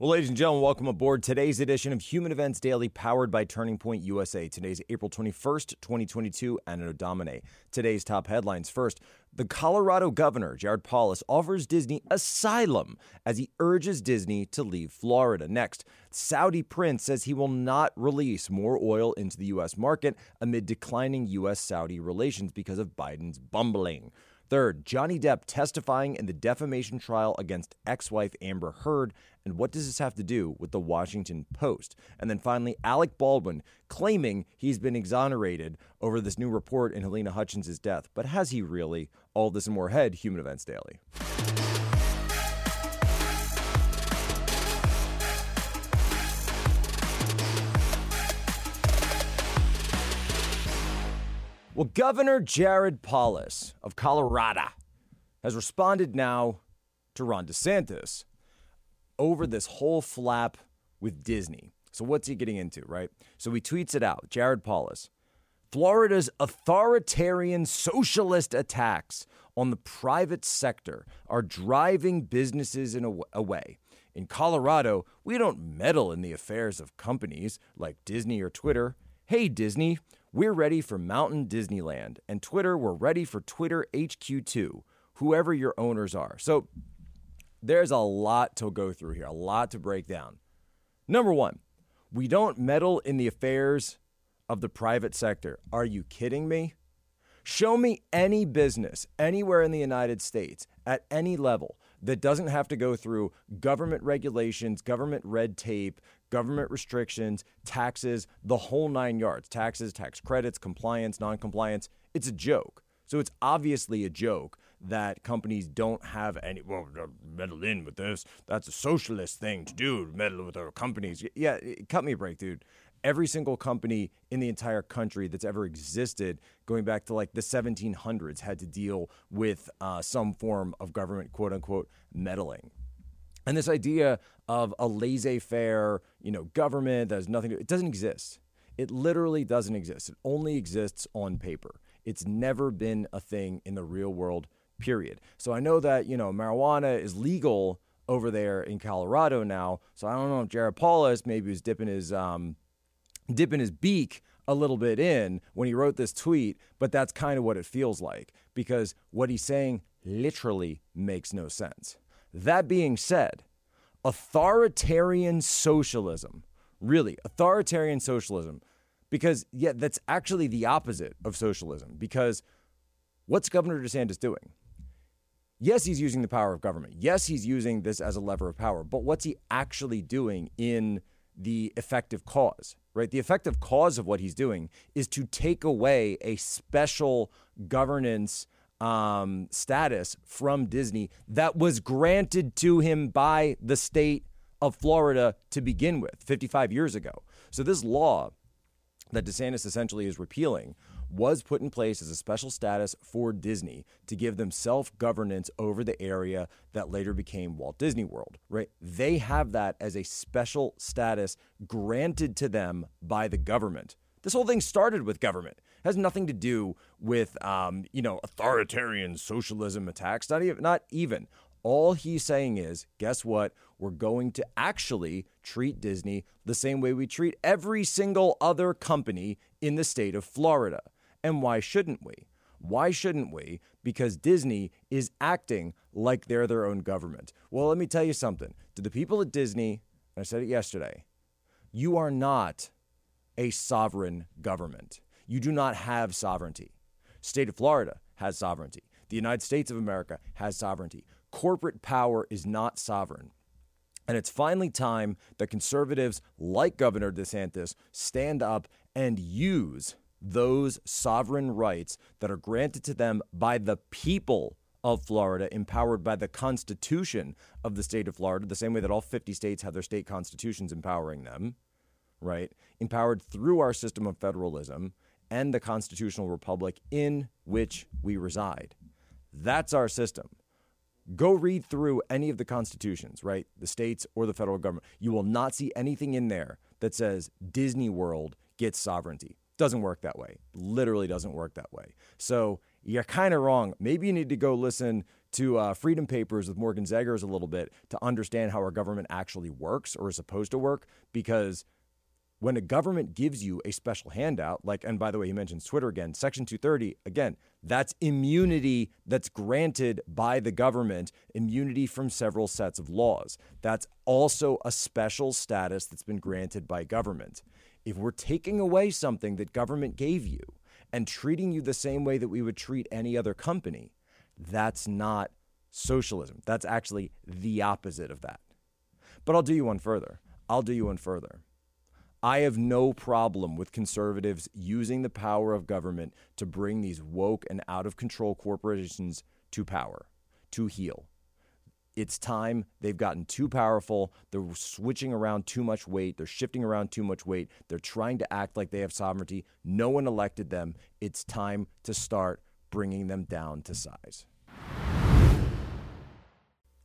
Well, ladies and gentlemen, welcome aboard today's edition of Human Events Daily, powered by Turning Point USA. Today's April 21st, 2022, Anno Domini. Today's top headlines first. The Colorado governor, Jared Polis, offers Disney asylum as he urges Disney to leave Florida. Next, Saudi prince says he will not release more oil into the U.S. market amid declining U.S. Saudi relations because of Biden's bumbling. Third, Johnny Depp testifying in the defamation trial against ex wife Amber Heard. And what does this have to do with the Washington Post? And then finally, Alec Baldwin claiming he's been exonerated over this new report in Helena Hutchins' death. But has he really? All this and more ahead, Human Events Daily. Well, Governor Jared Polis of Colorado has responded now to Ron DeSantis over this whole flap with Disney. So, what's he getting into, right? So, he tweets it out Jared Polis. Florida's authoritarian socialist attacks on the private sector are driving businesses in a away. In Colorado, we don't meddle in the affairs of companies like Disney or Twitter. Hey, Disney, we're ready for Mountain Disneyland. And Twitter, we're ready for Twitter HQ2, whoever your owners are. So there's a lot to go through here, a lot to break down. Number one, we don't meddle in the affairs of the private sector. Are you kidding me? Show me any business anywhere in the United States at any level that doesn't have to go through government regulations, government red tape, government restrictions, taxes, the whole nine yards taxes, tax credits, compliance, non compliance. It's a joke. So it's obviously a joke that companies don't have any, well, meddle in with this. That's a socialist thing to do, meddle with our companies. Yeah, cut me a break, dude every single company in the entire country that's ever existed, going back to like the 1700s, had to deal with uh, some form of government, quote unquote, meddling. And this idea of a laissez-faire, you know, government that has nothing to it doesn't exist. It literally doesn't exist. It only exists on paper. It's never been a thing in the real world, period. So I know that, you know, marijuana is legal over there in Colorado now. So I don't know if Jared Polis maybe was dipping his um, dipping his beak a little bit in when he wrote this tweet, but that's kind of what it feels like because what he's saying literally makes no sense. That being said, authoritarian socialism, really, authoritarian socialism, because, yeah, that's actually the opposite of socialism because what's Governor DeSantis doing? Yes, he's using the power of government. Yes, he's using this as a lever of power, but what's he actually doing in the effective cause? right? The effective cause of what he's doing is to take away a special governance um, status from Disney that was granted to him by the state of Florida to begin with 55 years ago. So this law that DeSantis essentially is repealing was put in place as a special status for Disney to give them self governance over the area that later became Walt Disney World, right? They have that as a special status granted to them by the government. This whole thing started with government. It has nothing to do with, um, you know, authoritarian socialism attacks. Not even. Not even. All he's saying is, guess what? We're going to actually treat Disney the same way we treat every single other company in the state of Florida. And why shouldn't we? Why shouldn't we? Because Disney is acting like they're their own government. Well, let me tell you something. To the people at Disney, I said it yesterday, you are not a sovereign government. You do not have sovereignty. State of Florida has sovereignty. The United States of America has sovereignty. Corporate power is not sovereign. And it's finally time that conservatives like Governor DeSantis stand up and use those sovereign rights that are granted to them by the people of Florida, empowered by the Constitution of the state of Florida, the same way that all 50 states have their state constitutions empowering them, right? Empowered through our system of federalism and the constitutional republic in which we reside. That's our system. Go read through any of the constitutions, right? The states or the federal government. You will not see anything in there that says Disney World gets sovereignty. Doesn't work that way. Literally doesn't work that way. So you're kind of wrong. Maybe you need to go listen to uh, Freedom Papers with Morgan Zegers a little bit to understand how our government actually works or is supposed to work because when a government gives you a special handout, like, and by the way, he mentions Twitter again, Section 230, again, that's immunity that's granted by the government, immunity from several sets of laws. That's also a special status that's been granted by government. If we're taking away something that government gave you and treating you the same way that we would treat any other company, that's not socialism. That's actually the opposite of that. But I'll do you one further. I'll do you one further. I have no problem with conservatives using the power of government to bring these woke and out of control corporations to power, to heal. It's time. They've gotten too powerful. They're switching around too much weight. They're shifting around too much weight. They're trying to act like they have sovereignty. No one elected them. It's time to start bringing them down to size.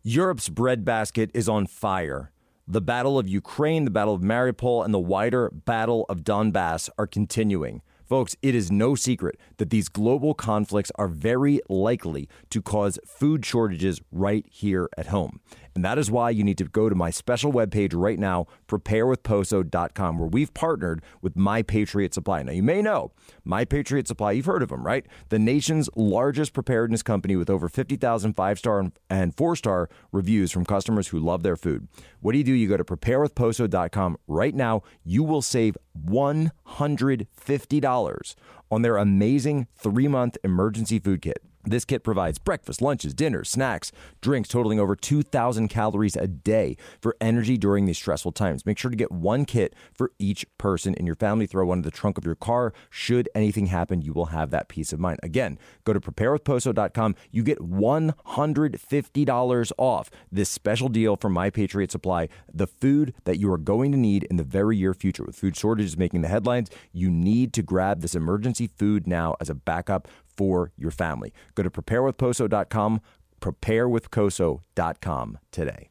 Europe's breadbasket is on fire. The Battle of Ukraine, the Battle of Mariupol, and the wider Battle of Donbass are continuing. Folks, it is no secret that these global conflicts are very likely to cause food shortages right here at home. And that is why you need to go to my special webpage right now, preparewithposo.com, where we've partnered with My Patriot Supply. Now, you may know My Patriot Supply, you've heard of them, right? The nation's largest preparedness company with over 50,000 five star and four star reviews from customers who love their food. What do you do? You go to preparewithposo.com right now. You will save $150 on their amazing three month emergency food kit. This kit provides breakfast, lunches, dinners, snacks, drinks totaling over 2,000 calories a day for energy during these stressful times. Make sure to get one kit for each person in your family. Throw one in the trunk of your car. Should anything happen, you will have that peace of mind. Again, go to preparewithposo.com. You get $150 off this special deal from My Patriot Supply, the food that you are going to need in the very near future. With food shortages making the headlines, you need to grab this emergency food now as a backup for your family. Go to preparewithposo.com, preparewithposo.com today.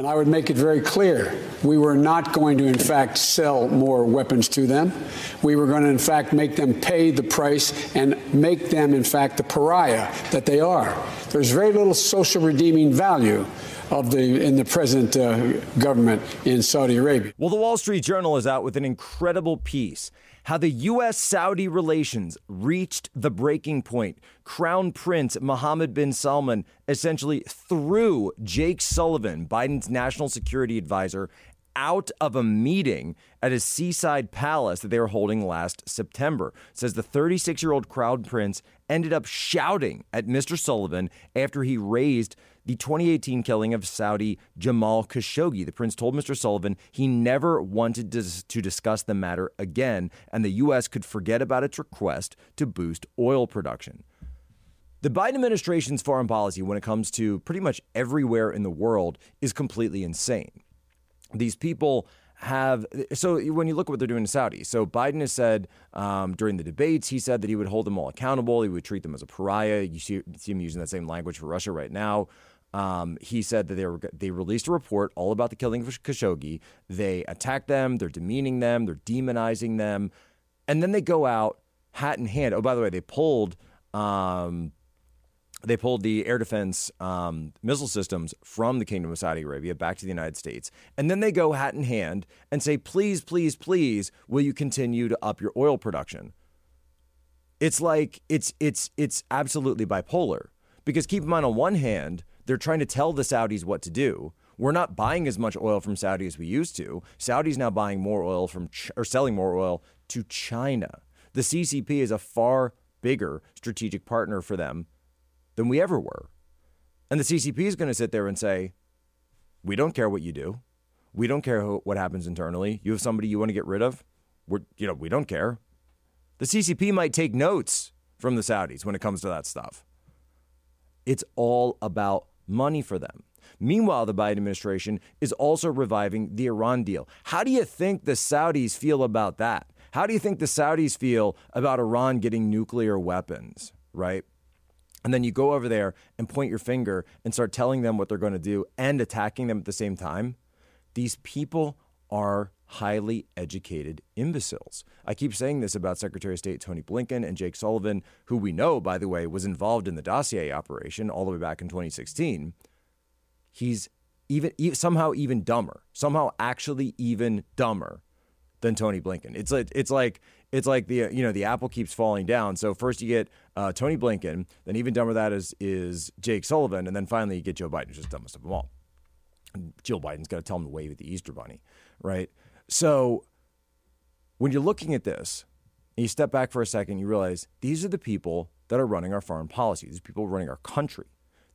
And I would make it very clear we were not going to, in fact, sell more weapons to them. We were going to, in fact, make them pay the price and make them, in fact, the pariah that they are. There's very little social redeeming value of the in the present uh, government in Saudi Arabia. Well, the Wall Street Journal is out with an incredible piece how the U.S. Saudi relations reached the breaking point. Crown Prince Mohammed bin Salman essentially threw Jake Sullivan, Biden's national security advisor, out of a meeting at a seaside palace that they were holding last September. It says the 36 year old crown prince ended up shouting at Mr. Sullivan after he raised the 2018 killing of Saudi Jamal Khashoggi. The prince told Mr. Sullivan he never wanted to, to discuss the matter again, and the U.S. could forget about its request to boost oil production. The Biden administration's foreign policy, when it comes to pretty much everywhere in the world, is completely insane. These people have so when you look at what they're doing in Saudi, so Biden has said um, during the debates, he said that he would hold them all accountable. He would treat them as a pariah. You see, see him using that same language for Russia right now. Um, he said that they were they released a report all about the killing of Khashoggi. They attack them, they're demeaning them, they're demonizing them, and then they go out hat in hand. Oh, by the way, they pulled um, they pulled the air defense um, missile systems from the Kingdom of Saudi Arabia back to the United States, and then they go hat in hand and say, "Please, please, please, will you continue to up your oil production?" It's like it's it's it's absolutely bipolar because keep in mind on one hand they're trying to tell the Saudis what to do. We're not buying as much oil from Saudi as we used to. Saudi's now buying more oil from Ch- or selling more oil to China. The CCP is a far bigger strategic partner for them than we ever were. And the CCP is going to sit there and say, "We don't care what you do. We don't care who, what happens internally. You have somebody you want to get rid of. We're, you know, we don't care." The CCP might take notes from the Saudis when it comes to that stuff. It's all about money for them. Meanwhile, the Biden administration is also reviving the Iran deal. How do you think the Saudis feel about that? How do you think the Saudis feel about Iran getting nuclear weapons, right? And then you go over there and point your finger and start telling them what they're going to do and attacking them at the same time. These people are highly educated imbeciles. I keep saying this about Secretary of State Tony Blinken and Jake Sullivan, who we know, by the way, was involved in the dossier operation all the way back in 2016. He's even somehow even dumber, somehow actually even dumber than Tony Blinken. It's like it's like it's like the you know the apple keeps falling down. So first you get uh, Tony Blinken, then even dumber that is is Jake Sullivan, and then finally you get Joe Biden, who's just dumbest of them all. Jill Biden's got to tell him to wave at the Easter Bunny, right? So when you're looking at this, and you step back for a second, you realize these are the people that are running our foreign policy. These people running our country.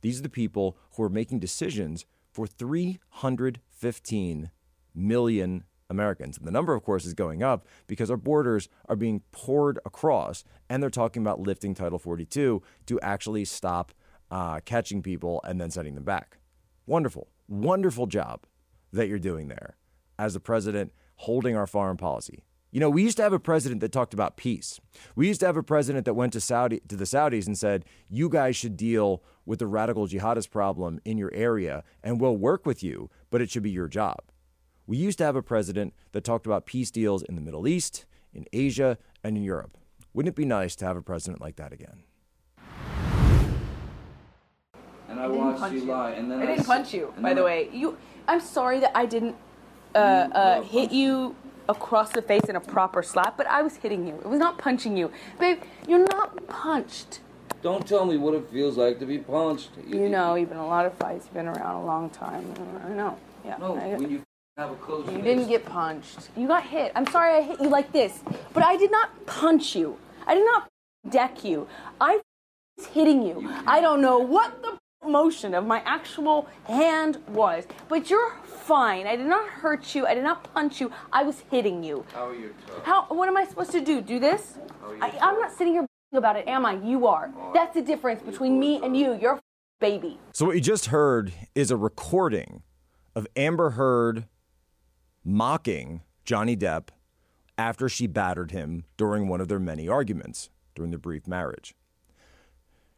These are the people who are making decisions for 315 million Americans. And the number, of course, is going up because our borders are being poured across, and they're talking about lifting Title 42 to actually stop uh, catching people and then sending them back. Wonderful, wonderful job that you're doing there as the president holding our foreign policy. You know, we used to have a president that talked about peace. We used to have a president that went to Saudi to the Saudis and said, "You guys should deal with the radical jihadist problem in your area and we'll work with you, but it should be your job." We used to have a president that talked about peace deals in the Middle East, in Asia, and in Europe. Wouldn't it be nice to have a president like that again? And I watched you, you lie, and then I didn't punch you. By the way, you. I'm sorry that I didn't uh, uh, hit you across the face in a proper slap, but I was hitting you. It was not punching you, babe. You're not punched. Don't tell me what it feels like to be punched. You, you know, you've been in a lot of fights. You've been around a long time. I know. Yeah. No, I, when you have a close. You didn't get punched. You got hit. I'm sorry I hit you like this, but I did not punch you. I did not deck you. I was hitting you. I don't know what the motion of my actual hand was, but you're fine. I did not hurt you. I did not punch you. I was hitting you. How are you? How? What am I supposed to do? Do this? I, I'm not sitting here about it, am I? You are. That's the difference between me and you. You're a baby. So what you just heard is a recording of Amber Heard mocking Johnny Depp after she battered him during one of their many arguments during their brief marriage.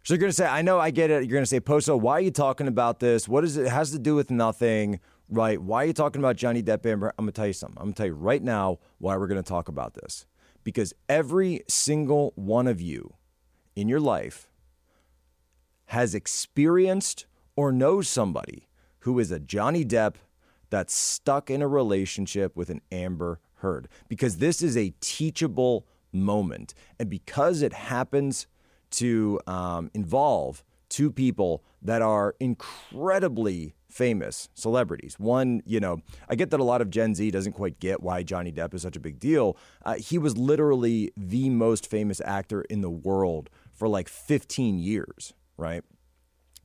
So you're going to say, I know, I get it. You're going to say, Poso, why are you talking about this? What is it? it has to do with nothing, right? Why are you talking about Johnny Depp? Amber? I'm going to tell you something. I'm going to tell you right now why we're going to talk about this. Because every single one of you in your life has experienced or knows somebody who is a Johnny Depp that's stuck in a relationship with an Amber Heard because this is a teachable moment. And because it happens to um, involve two people that are incredibly famous celebrities. One, you know, I get that a lot of Gen Z doesn't quite get why Johnny Depp is such a big deal. Uh, he was literally the most famous actor in the world for like 15 years, right?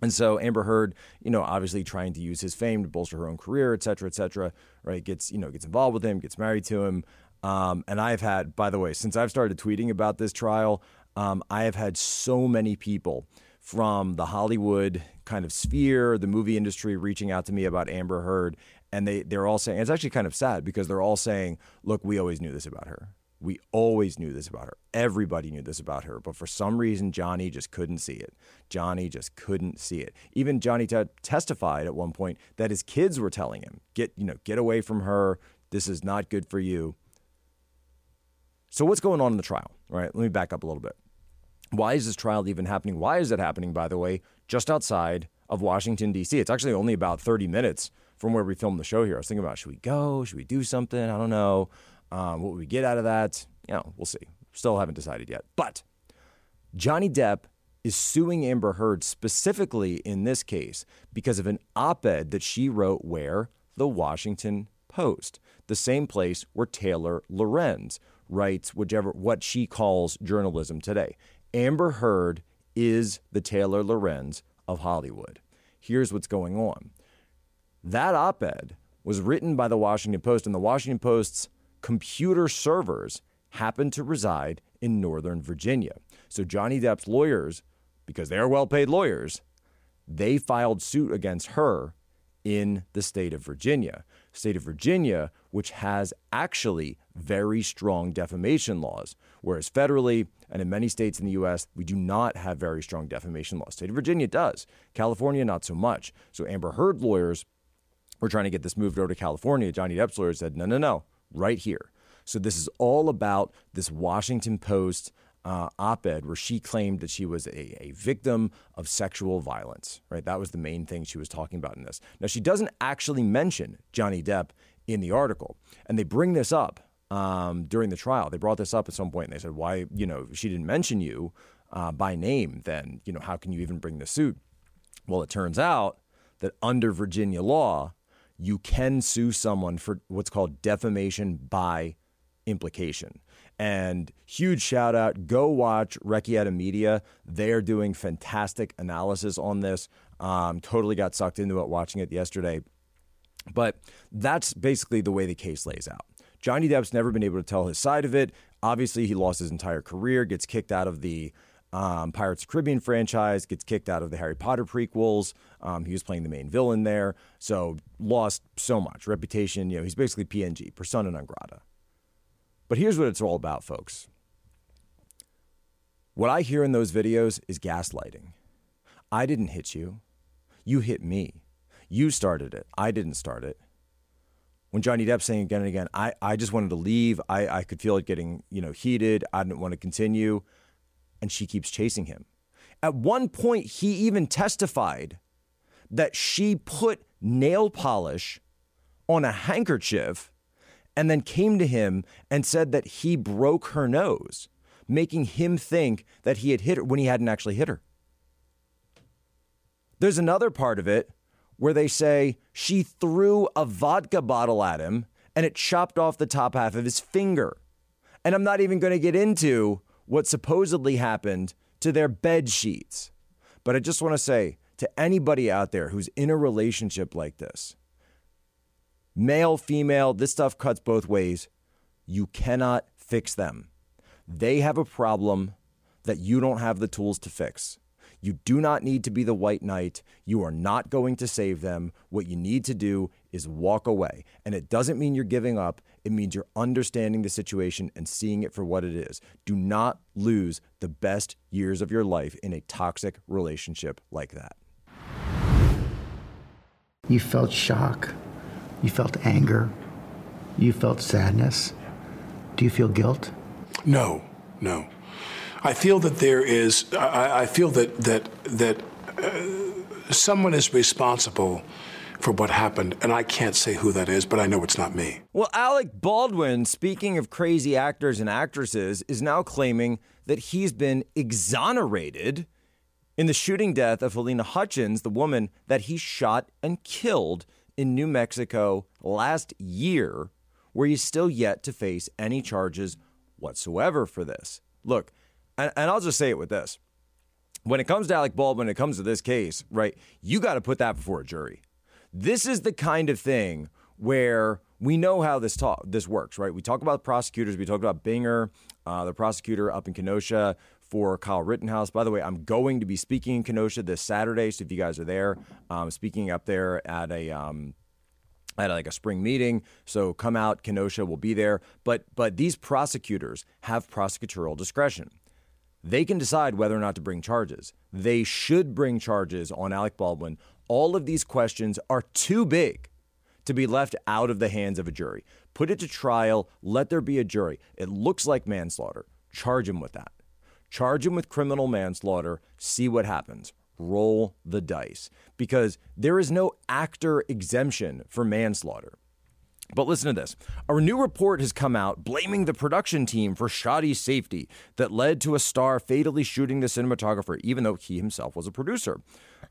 And so Amber Heard, you know, obviously trying to use his fame to bolster her own career, et cetera, et cetera, right? Gets, you know, gets involved with him, gets married to him. Um, and I've had, by the way, since I've started tweeting about this trial, um, I have had so many people from the Hollywood kind of sphere, the movie industry, reaching out to me about Amber Heard. And they, they're all saying, it's actually kind of sad because they're all saying, look, we always knew this about her. We always knew this about her. Everybody knew this about her. But for some reason, Johnny just couldn't see it. Johnny just couldn't see it. Even Johnny t- testified at one point that his kids were telling him, get, you know, get away from her. This is not good for you. So what's going on in the trial? All right, let me back up a little bit. Why is this trial even happening? Why is it happening, by the way, just outside of Washington, D.C.? It's actually only about 30 minutes from where we filmed the show here. I was thinking about should we go? Should we do something? I don't know. Um, what we get out of that, you know, we'll see. Still haven't decided yet. But Johnny Depp is suing Amber Heard specifically in this case because of an op ed that she wrote where? The Washington Post, the same place where Taylor Lorenz writes whichever what she calls journalism today. Amber Heard is the Taylor Lorenz of Hollywood. Here's what's going on. That op ed was written by the Washington Post, and the Washington Post's computer servers happen to reside in Northern Virginia. So Johnny Depp's lawyers, because they are well paid lawyers, they filed suit against her in the state of Virginia. State of Virginia, which has actually very strong defamation laws, whereas federally and in many states in the US, we do not have very strong defamation laws. State of Virginia does. California, not so much. So Amber Heard lawyers we're trying to get this moved over to California. Johnny Depp's lawyers said, no, no, no, right here. So this is all about this Washington Post uh, op-ed where she claimed that she was a, a victim of sexual violence. Right, that was the main thing she was talking about in this. Now she doesn't actually mention Johnny Depp in the article, and they bring this up um, during the trial. They brought this up at some point, and they said, "Why, you know, she didn't mention you uh, by name? Then, you know, how can you even bring the suit?" Well, it turns out that under Virginia law, you can sue someone for what's called defamation by implication. And huge shout out, go watch Rekieta Media. They are doing fantastic analysis on this. Um, totally got sucked into it watching it yesterday. But that's basically the way the case lays out. Johnny Depp's never been able to tell his side of it. Obviously, he lost his entire career, gets kicked out of the um, Pirates of the Caribbean franchise, gets kicked out of the Harry Potter prequels. Um, he was playing the main villain there, so lost so much reputation. You know, he's basically PNG, persona non grata. But here's what it's all about, folks. What I hear in those videos is gaslighting. I didn't hit you. You hit me. You started it. I didn't start it. When Johnny Depp saying again and again, I, I just wanted to leave. I, I could feel it getting, you know, heated. I didn't want to continue. And she keeps chasing him. At one point, he even testified that she put nail polish on a handkerchief and then came to him and said that he broke her nose, making him think that he had hit her when he hadn't actually hit her. There's another part of it where they say she threw a vodka bottle at him and it chopped off the top half of his finger. And I'm not even going to get into what supposedly happened to their bed sheets. But I just want to say to anybody out there who's in a relationship like this, male, female, this stuff cuts both ways. You cannot fix them. They have a problem that you don't have the tools to fix. You do not need to be the white knight. You are not going to save them. What you need to do is walk away. And it doesn't mean you're giving up, it means you're understanding the situation and seeing it for what it is. Do not lose the best years of your life in a toxic relationship like that. You felt shock. You felt anger. You felt sadness. Do you feel guilt? No, no. I feel that there is. I, I feel that that that uh, someone is responsible for what happened, and I can't say who that is, but I know it's not me. Well, Alec Baldwin, speaking of crazy actors and actresses, is now claiming that he's been exonerated in the shooting death of Halyna Hutchins, the woman that he shot and killed in New Mexico last year, where he's still yet to face any charges whatsoever for this. Look, and, and I'll just say it with this. When it comes to Alec Baldwin, when it comes to this case, right, you got to put that before a jury. This is the kind of thing where we know how this talk this works, right? We talk about prosecutors. We talked about Binger, uh, the prosecutor up in Kenosha for Kyle Rittenhouse. By the way, I'm going to be speaking in Kenosha this Saturday, so if you guys are there, um, speaking up there at a. Um, at like a spring meeting, so come out. Kenosha will be there, but but these prosecutors have prosecutorial discretion. They can decide whether or not to bring charges. They should bring charges on Alec Baldwin. All of these questions are too big to be left out of the hands of a jury. Put it to trial, let there be a jury. It looks like manslaughter. Charge him with that. Charge him with criminal manslaughter, see what happens. Roll the dice. Because there is no actor exemption for manslaughter. But listen to this. A new report has come out blaming the production team for shoddy safety that led to a star fatally shooting the cinematographer, even though he himself was a producer.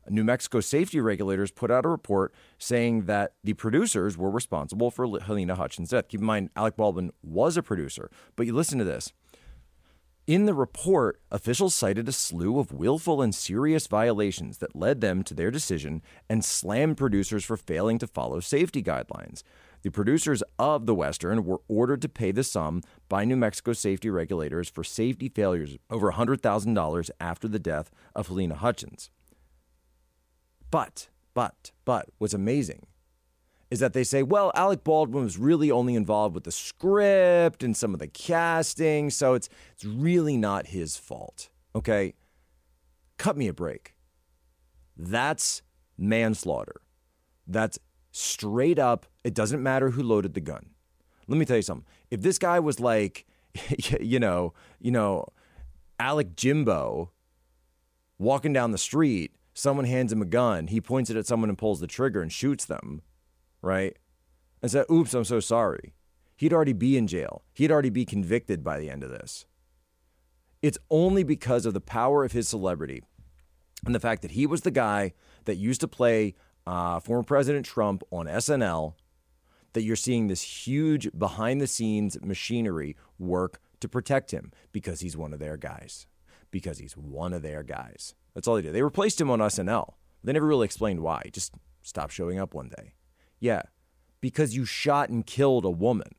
New Mexico safety regulators put out a report saying that the producers were responsible for Helena Hutchins' death. Keep in mind, Alec Baldwin was a producer. But you listen to this. In the report, officials cited a slew of willful and serious violations that led them to their decision and slammed producers for failing to follow safety guidelines. The producers of the Western were ordered to pay the sum by New Mexico safety regulators for safety failures over $100,000 after the death of Halyna Hutchins. But, but, but, what's amazing is that they say, well, Alec Baldwin was really only involved with the script and some of the casting, so it's it's really not his fault. Okay? Cut me a break. That's manslaughter. That's straight up, it doesn't matter who loaded the gun. Let me tell you something. If this guy was like, you know, you know, Alec Jimbo walking down the street, someone hands him a gun, he points it at someone and pulls the trigger and shoots them, right? And said, oops, I'm so sorry. He'd already be in jail. He'd already be convicted by the end of this. It's only because of the power of his celebrity and the fact that he was the guy that used to play uh, former President Trump on SNL that you're seeing this huge behind the scenes machinery work to protect him because he's one of their guys. Because he's one of their guys. That's all they did. They replaced him on SNL. They never really explained why. He just stopped showing up one day. Yeah, because you shot and killed a woman.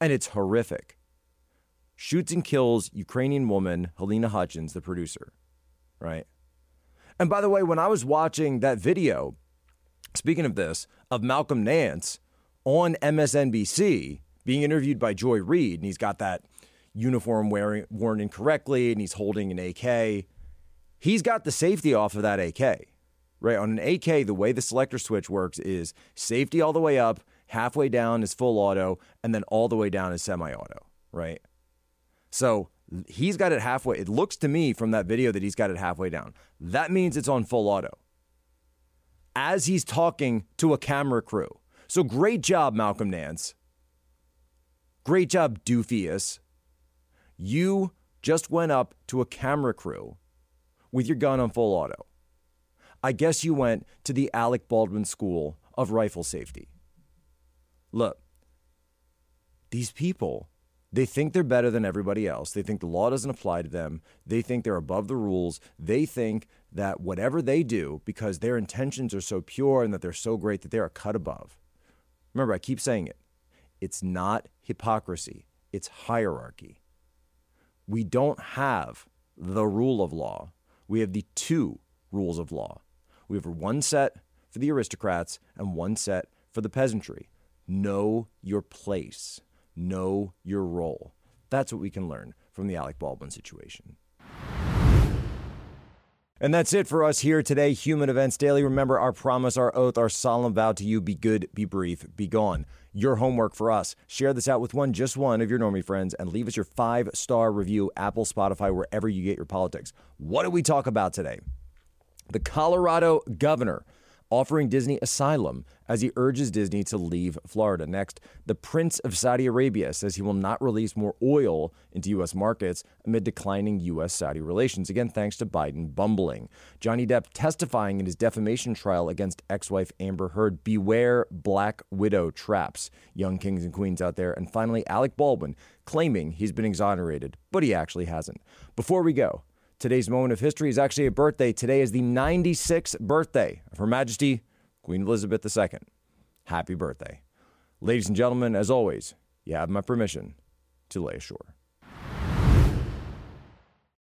And it's horrific. Shoots and kills Ukrainian woman Helena Hutchins, the producer, right? And by the way, when I was watching that video, speaking of this, of Malcolm Nance on MSNBC being interviewed by Joy Reid, and he's got that uniform wearing worn incorrectly, and he's holding an AK. He's got the safety off of that AK, right? On an AK, the way the selector switch works is safety all the way up, halfway down is full auto, and then all the way down is semi-auto, right? So he's got it halfway. It looks to me from that video that he's got it halfway down. That means it's on full auto. As he's talking to a camera crew. So great job, Malcolm Nance. Great job, Doofius. You just went up to a camera crew with your gun on full auto. I guess you went to the Alec Baldwin School of Rifle Safety. Look, these people they think they're better than everybody else. They think the law doesn't apply to them. They think they're above the rules. They think that whatever they do, because their intentions are so pure and that they're so great, that they're a cut above. Remember, I keep saying it. It's not hypocrisy, it's hierarchy. We don't have the rule of law. We have the two rules of law. We have one set for the aristocrats and one set for the peasantry. Know your place know your role. That's what we can learn from the Alec Baldwin situation. And that's it for us here today, Human Events Daily. Remember our promise, our oath, our solemn vow to you be good, be brief, be gone. Your homework for us share this out with one, just one of your normie friends, and leave us your five star review, Apple, Spotify, wherever you get your politics. What did we talk about today? The Colorado governor offering Disney asylum as he urges Disney to leave Florida. Next, the Prince of Saudi Arabia says he will not release more oil into U.S. markets amid declining U.S. Saudi relations. Again, thanks to Biden bumbling. Johnny Depp testifying in his defamation trial against ex wife Amber Heard. Beware Black Widow traps, young kings and queens out there. And finally, Alec Baldwin claiming he's been exonerated, but he actually hasn't. Before we go, Today's moment of history is actually a birthday. Today is the 96th birthday of Her Majesty Queen Elizabeth II. Happy birthday. Ladies and gentlemen, as always, you have my permission to lay ashore.